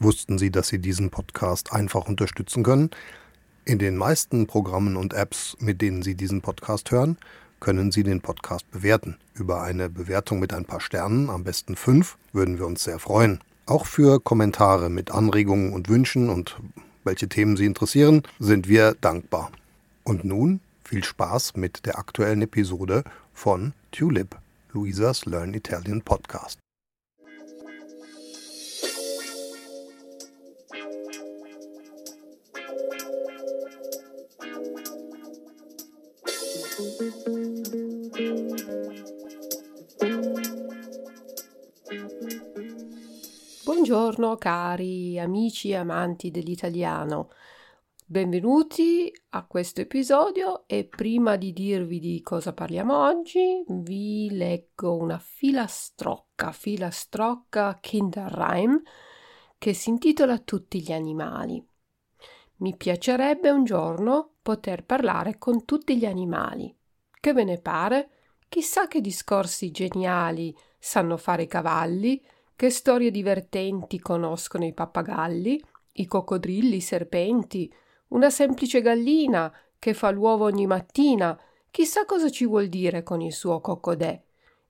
Wussten Sie, dass Sie diesen Podcast einfach unterstützen können? In den meisten Programmen und Apps, mit denen Sie diesen Podcast hören, können Sie den Podcast bewerten. Über eine Bewertung mit ein paar Sternen, am besten fünf, würden wir uns sehr freuen. Auch für Kommentare mit Anregungen und Wünschen und welche Themen Sie interessieren, sind wir dankbar. Und nun viel Spaß mit der aktuellen Episode von Tulip, Luisas Learn Italian Podcast. Buongiorno cari amici e amanti dell'italiano. Benvenuti a questo episodio e prima di dirvi di cosa parliamo oggi vi leggo una filastrocca, filastrocca Kinderreim che si intitola Tutti gli animali. Mi piacerebbe un giorno poter parlare con tutti gli animali. Che ve ne pare? Chissà che discorsi geniali sanno fare i cavalli, che storie divertenti conoscono i pappagalli, i coccodrilli, i serpenti, una semplice gallina che fa l'uovo ogni mattina, chissà cosa ci vuol dire con il suo coccodè.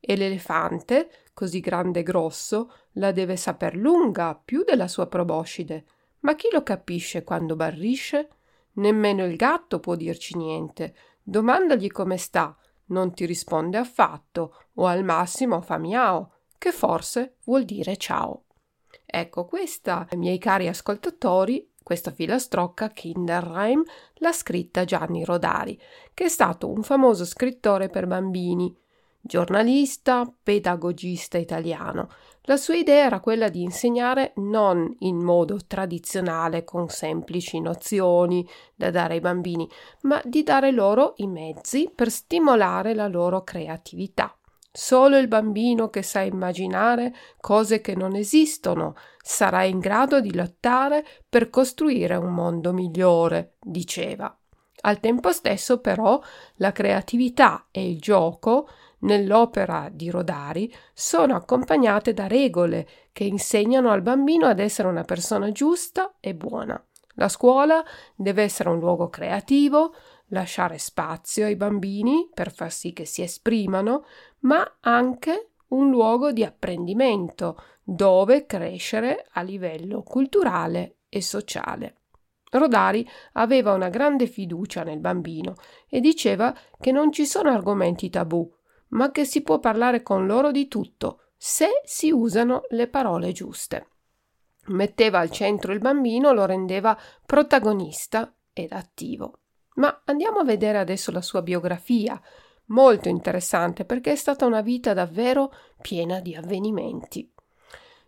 E l'elefante, così grande e grosso, la deve saper lunga più della sua proboscide. Ma chi lo capisce quando barrisce? Nemmeno il gatto può dirci niente. Domandagli come sta, non ti risponde affatto, o al massimo fa miau, che forse vuol dire ciao. Ecco, questa, miei cari ascoltatori, questa filastrocca Kinderreim l'ha scritta Gianni Rodari, che è stato un famoso scrittore per bambini, giornalista, pedagogista italiano. La sua idea era quella di insegnare non in modo tradizionale con semplici nozioni da dare ai bambini, ma di dare loro i mezzi per stimolare la loro creatività. Solo il bambino che sa immaginare cose che non esistono sarà in grado di lottare per costruire un mondo migliore, diceva. Al tempo stesso, però, la creatività e il gioco nell'opera di Rodari sono accompagnate da regole che insegnano al bambino ad essere una persona giusta e buona. La scuola deve essere un luogo creativo, lasciare spazio ai bambini per far sì che si esprimano, ma anche un luogo di apprendimento dove crescere a livello culturale e sociale. Rodari aveva una grande fiducia nel bambino e diceva che non ci sono argomenti tabù, ma che si può parlare con loro di tutto, se si usano le parole giuste. Metteva al centro il bambino, lo rendeva protagonista ed attivo. Ma andiamo a vedere adesso la sua biografia, molto interessante perché è stata una vita davvero piena di avvenimenti.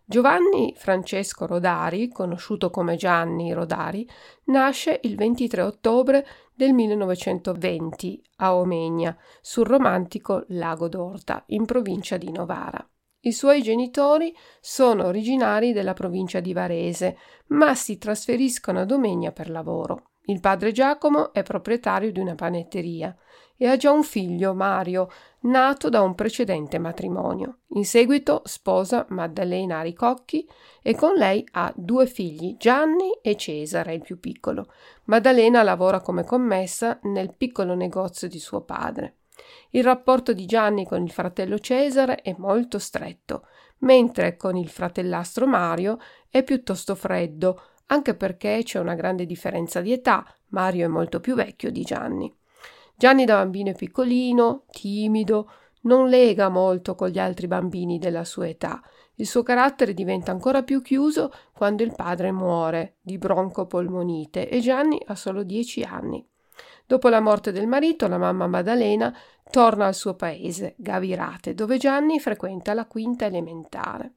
Giovanni Francesco Rodari, conosciuto come Gianni Rodari, nasce il 23 ottobre del 1920 a Omegna, sul romantico Lago d'Orta, in provincia di Novara. I suoi genitori sono originari della provincia di Varese, ma si trasferiscono ad Omegna per lavoro. Il padre Giacomo è proprietario di una panetteria e ha già un figlio, Mario, nato da un precedente matrimonio. In seguito sposa Maddalena Aricocchi e con lei ha due figli, Gianni e Cesare, il più piccolo. Maddalena lavora come commessa nel piccolo negozio di suo padre. Il rapporto di Gianni con il fratello Cesare è molto stretto, mentre con il fratellastro Mario è piuttosto freddo, anche perché c'è una grande differenza di età, Mario è molto più vecchio di Gianni. Gianni da bambino è piccolino, timido, non lega molto con gli altri bambini della sua età. Il suo carattere diventa ancora più chiuso quando il padre muore di broncopolmonite e Gianni ha solo dieci anni. Dopo la morte del marito, la mamma Maddalena torna al suo paese, Gavirate, dove Gianni frequenta la quinta elementare.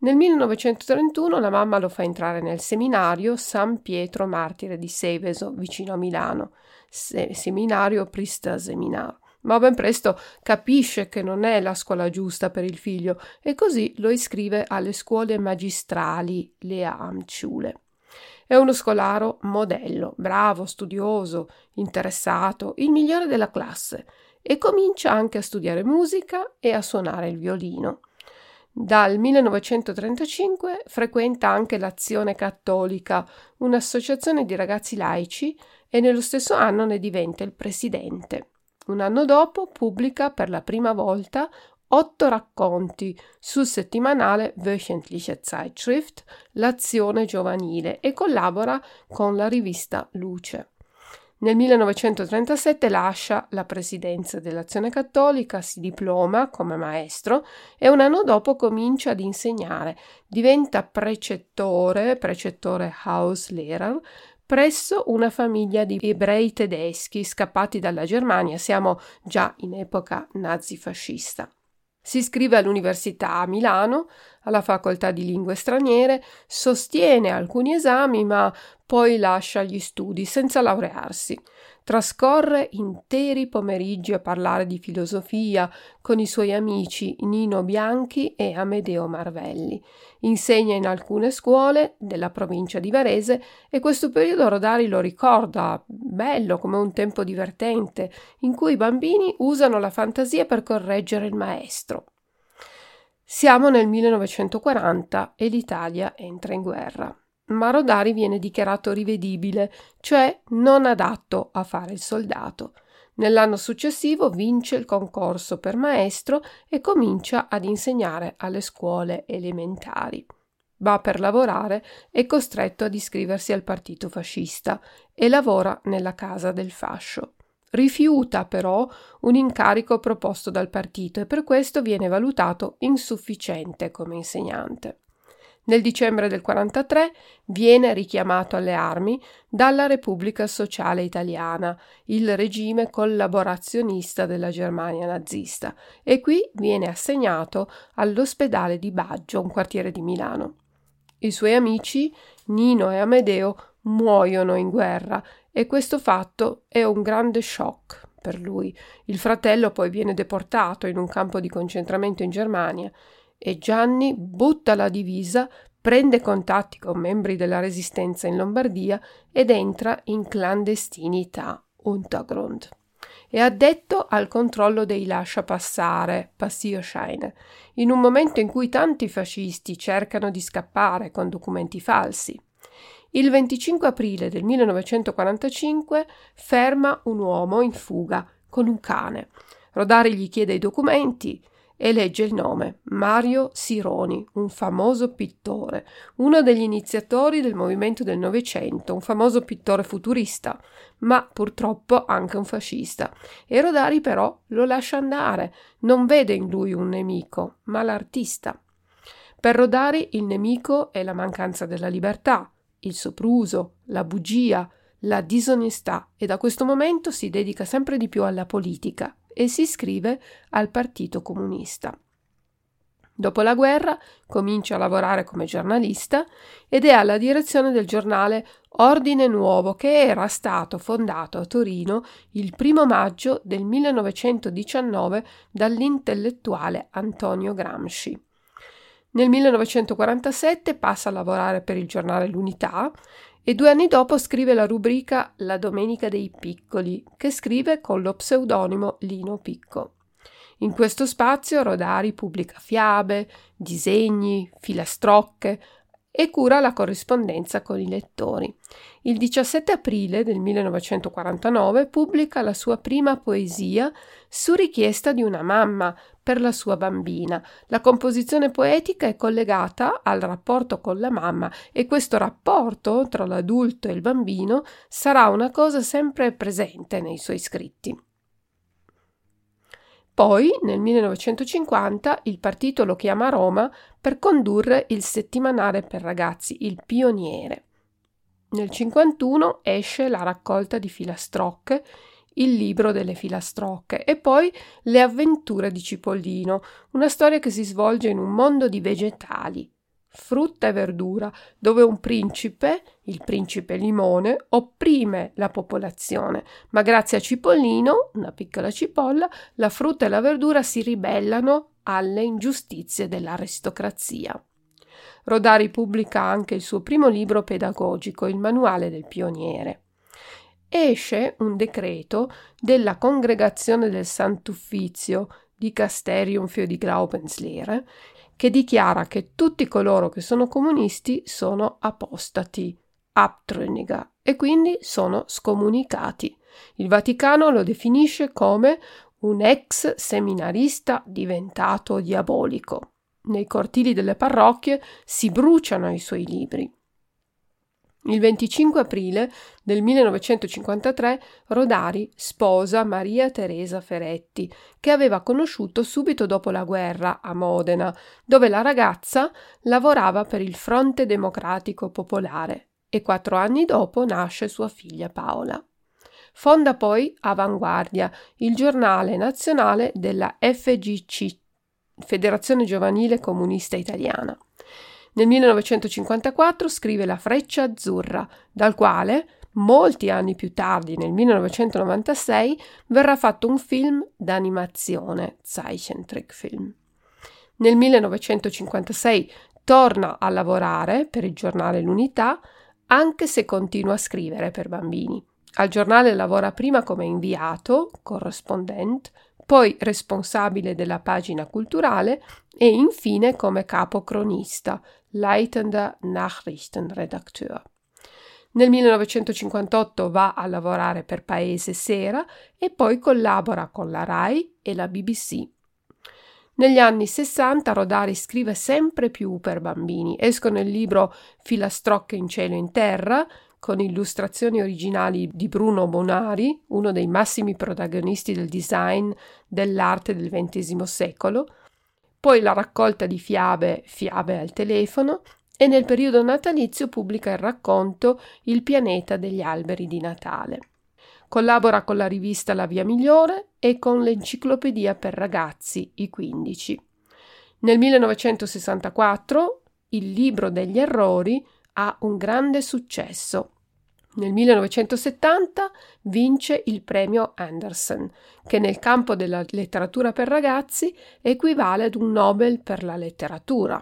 Nel 1931 la mamma lo fa entrare nel seminario San Pietro Martire di Seveso, vicino a Milano, se- seminario Prista Seminar. Ma ben presto capisce che non è la scuola giusta per il figlio e così lo iscrive alle scuole magistrali, le Amciule. È uno scolaro modello, bravo, studioso, interessato, il migliore della classe e comincia anche a studiare musica e a suonare il violino. Dal 1935 frequenta anche l'Azione Cattolica, un'associazione di ragazzi laici, e nello stesso anno ne diventa il presidente. Un anno dopo pubblica per la prima volta otto racconti sul settimanale Wöchentliche Zeitschrift L'Azione Giovanile e collabora con la rivista Luce. Nel 1937 lascia la presidenza dell'Azione Cattolica, si diploma come maestro e un anno dopo comincia ad insegnare. Diventa precettore, precettore Hauslehrer, presso una famiglia di ebrei tedeschi scappati dalla Germania. Siamo già in epoca nazifascista. Si iscrive all'Università a Milano, alla facoltà di lingue straniere, sostiene alcuni esami ma poi lascia gli studi senza laurearsi. Trascorre interi pomeriggi a parlare di filosofia con i suoi amici Nino Bianchi e Amedeo Marvelli. Insegna in alcune scuole della provincia di Varese e questo periodo Rodari lo ricorda bello come un tempo divertente in cui i bambini usano la fantasia per correggere il maestro. Siamo nel 1940 e l'Italia entra in guerra ma Rodari viene dichiarato rivedibile, cioè non adatto a fare il soldato. Nell'anno successivo vince il concorso per maestro e comincia ad insegnare alle scuole elementari. Va per lavorare, è costretto ad iscriversi al partito fascista e lavora nella casa del fascio. Rifiuta però un incarico proposto dal partito e per questo viene valutato insufficiente come insegnante. Nel dicembre del 43 viene richiamato alle armi dalla Repubblica Sociale Italiana, il regime collaborazionista della Germania nazista, e qui viene assegnato all'ospedale di Baggio, un quartiere di Milano. I suoi amici, Nino e Amedeo, muoiono in guerra e questo fatto è un grande shock per lui. Il fratello poi viene deportato in un campo di concentramento in Germania e Gianni butta la divisa, prende contatti con membri della resistenza in Lombardia ed entra in clandestinità Untergrund. È addetto al controllo dei lascia passare, Passierscheine, in un momento in cui tanti fascisti cercano di scappare con documenti falsi. Il 25 aprile del 1945 ferma un uomo in fuga con un cane. Rodari gli chiede i documenti, e legge il nome Mario Sironi, un famoso pittore, uno degli iniziatori del movimento del Novecento, un famoso pittore futurista, ma purtroppo anche un fascista. E Rodari però lo lascia andare, non vede in lui un nemico, ma l'artista. Per Rodari il nemico è la mancanza della libertà, il sopruso, la bugia, la disonestà e da questo momento si dedica sempre di più alla politica e si iscrive al Partito Comunista. Dopo la guerra comincia a lavorare come giornalista ed è alla direzione del giornale Ordine Nuovo che era stato fondato a Torino il primo maggio del 1919 dall'intellettuale Antonio Gramsci. Nel 1947 passa a lavorare per il giornale L'Unità e due anni dopo scrive la rubrica La Domenica dei Piccoli, che scrive con lo pseudonimo Lino Picco. In questo spazio Rodari pubblica fiabe, disegni, filastrocche e cura la corrispondenza con i lettori. Il 17 aprile del 1949 pubblica la sua prima poesia su richiesta di una mamma per la sua bambina. La composizione poetica è collegata al rapporto con la mamma e questo rapporto tra l'adulto e il bambino sarà una cosa sempre presente nei suoi scritti. Poi, nel 1950, il partito lo chiama a Roma per condurre il settimanale per ragazzi, il Pioniere. Nel 1951 esce la raccolta di filastrocche il libro delle filastrocche e poi Le avventure di Cipollino, una storia che si svolge in un mondo di vegetali, frutta e verdura, dove un principe, il principe Limone, opprime la popolazione, ma grazie a Cipollino, una piccola cipolla, la frutta e la verdura si ribellano alle ingiustizie dell'aristocrazia. Rodari pubblica anche il suo primo libro pedagogico, il Manuale del Pioniere esce un decreto della Congregazione del Sant'Uffizio di Casterium für die Glaubenslehre che dichiara che tutti coloro che sono comunisti sono apostati, abtrünniger, e quindi sono scomunicati. Il Vaticano lo definisce come un ex seminarista diventato diabolico. Nei cortili delle parrocchie si bruciano i suoi libri. Il 25 aprile del 1953 Rodari sposa Maria Teresa Feretti, che aveva conosciuto subito dopo la guerra a Modena, dove la ragazza lavorava per il Fronte Democratico Popolare e quattro anni dopo nasce sua figlia Paola. Fonda poi Avanguardia, il giornale nazionale della FGC, Federazione Giovanile Comunista Italiana. Nel 1954 scrive La Freccia Azzurra, dal quale, molti anni più tardi, nel 1996, verrà fatto un film d'animazione, Zeichentrickfilm. Nel 1956 torna a lavorare per il giornale L'Unità, anche se continua a scrivere per bambini. Al giornale lavora prima come inviato, corrispondent, poi responsabile della pagina culturale e infine come capo cronista, leitender Nachrichtenredakteur. Nel 1958 va a lavorare per Paese Sera e poi collabora con la RAI e la BBC. Negli anni 60 Rodari scrive sempre più per bambini. Escono il libro Filastrocche in cielo e in terra, con illustrazioni originali di Bruno Bonari, uno dei massimi protagonisti del design dell'arte del XX secolo, poi la raccolta di fiabe Fiabe al telefono e nel periodo natalizio pubblica il racconto Il pianeta degli alberi di Natale. Collabora con la rivista La Via Migliore e con l'Enciclopedia per ragazzi, i 15. Nel 1964 il libro degli errori ha un grande successo. Nel 1970 vince il premio Anderson, che nel campo della letteratura per ragazzi equivale ad un Nobel per la letteratura.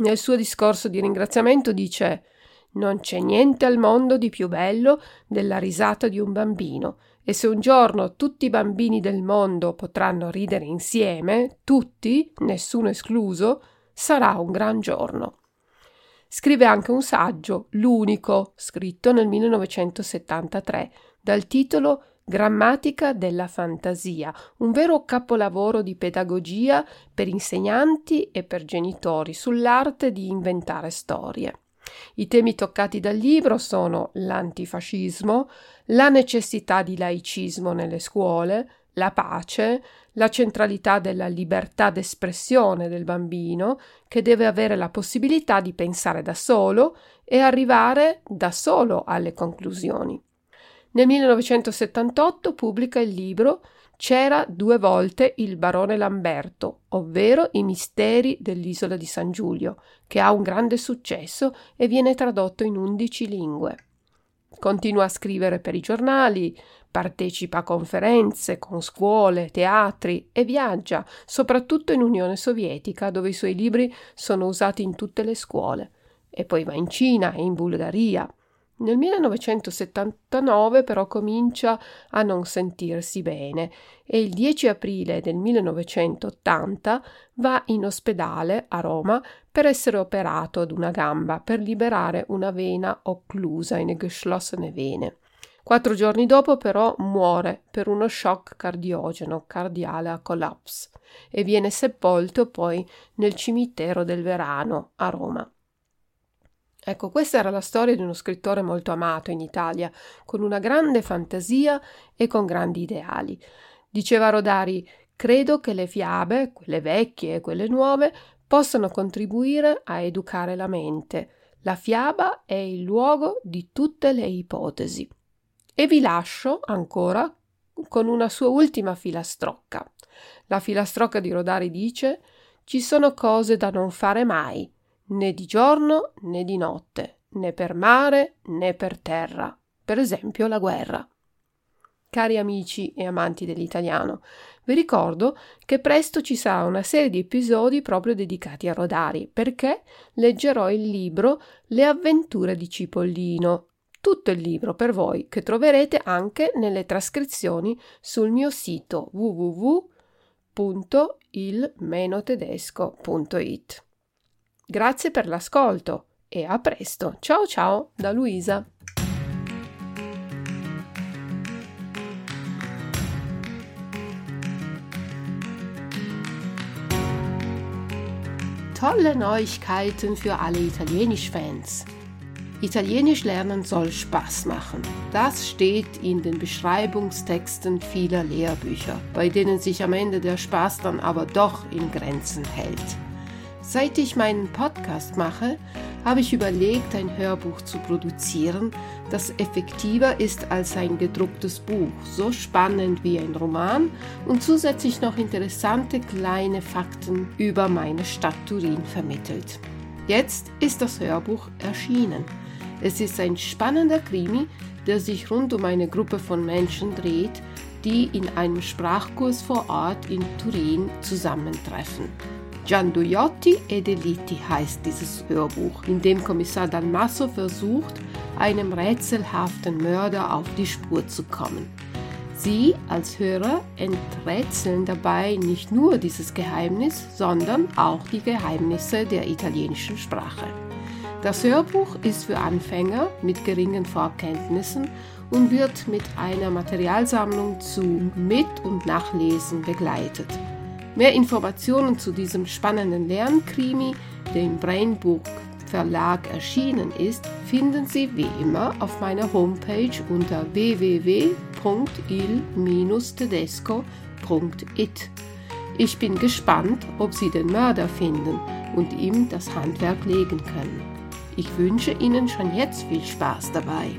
Nel suo discorso di ringraziamento dice Non c'è niente al mondo di più bello della risata di un bambino, e se un giorno tutti i bambini del mondo potranno ridere insieme, tutti, nessuno escluso, sarà un gran giorno. Scrive anche un saggio, l'unico, scritto nel 1973, dal titolo Grammatica della fantasia, un vero capolavoro di pedagogia per insegnanti e per genitori sull'arte di inventare storie. I temi toccati dal libro sono l'antifascismo, la necessità di laicismo nelle scuole, la pace, la centralità della libertà d'espressione del bambino, che deve avere la possibilità di pensare da solo e arrivare da solo alle conclusioni. Nel 1978 pubblica il libro C'era due volte il barone Lamberto, ovvero I misteri dell'isola di San Giulio, che ha un grande successo e viene tradotto in undici lingue. Continua a scrivere per i giornali, partecipa a conferenze con scuole, teatri e viaggia, soprattutto in Unione Sovietica, dove i suoi libri sono usati in tutte le scuole. E poi va in Cina e in Bulgaria. Nel 1979 però comincia a non sentirsi bene e il 10 aprile del 1980 va in ospedale a Roma per essere operato ad una gamba per liberare una vena occlusa in geschlossene vene. Quattro giorni dopo però muore per uno shock cardiogeno cardiale a collapse e viene sepolto poi nel cimitero del Verano a Roma. Ecco, questa era la storia di uno scrittore molto amato in Italia, con una grande fantasia e con grandi ideali. Diceva Rodari, credo che le fiabe, quelle vecchie e quelle nuove, possano contribuire a educare la mente. La fiaba è il luogo di tutte le ipotesi. E vi lascio ancora con una sua ultima filastrocca. La filastrocca di Rodari dice ci sono cose da non fare mai, né di giorno né di notte, né per mare né per terra, per esempio la guerra. Cari amici e amanti dell'italiano, vi ricordo che presto ci sarà una serie di episodi proprio dedicati a Rodari, perché leggerò il libro Le avventure di Cipollino, tutto il libro per voi che troverete anche nelle trascrizioni sul mio sito www.il-tedesco.it. Grazie per l'ascolto e a presto. Ciao ciao da Luisa. Tolle Neuigkeiten für alle Italienisch-Fans. Italienisch lernen soll Spaß machen. Das steht in den Beschreibungstexten vieler Lehrbücher, bei denen sich am Ende der Spaß dann aber doch in Grenzen hält. Seit ich meinen Podcast mache, habe ich überlegt, ein Hörbuch zu produzieren, das effektiver ist als ein gedrucktes Buch, so spannend wie ein Roman und zusätzlich noch interessante kleine Fakten über meine Stadt Turin vermittelt. Jetzt ist das Hörbuch erschienen. Es ist ein spannender Krimi, der sich rund um eine Gruppe von Menschen dreht, die in einem Sprachkurs vor Ort in Turin zusammentreffen. Gianduiotti e Deliti heißt dieses Hörbuch, in dem Kommissar Dalmasso versucht, einem rätselhaften Mörder auf die Spur zu kommen. Sie als Hörer enträtseln dabei nicht nur dieses Geheimnis, sondern auch die Geheimnisse der italienischen Sprache. Das Hörbuch ist für Anfänger mit geringen Vorkenntnissen und wird mit einer Materialsammlung zu Mit- und Nachlesen begleitet. Mehr Informationen zu diesem spannenden Lernkrimi, der im Brainbook Verlag erschienen ist, finden Sie wie immer auf meiner Homepage unter www.il-tedesco.it. Ich bin gespannt, ob Sie den Mörder finden und ihm das Handwerk legen können. Ich wünsche Ihnen schon jetzt viel Spaß dabei.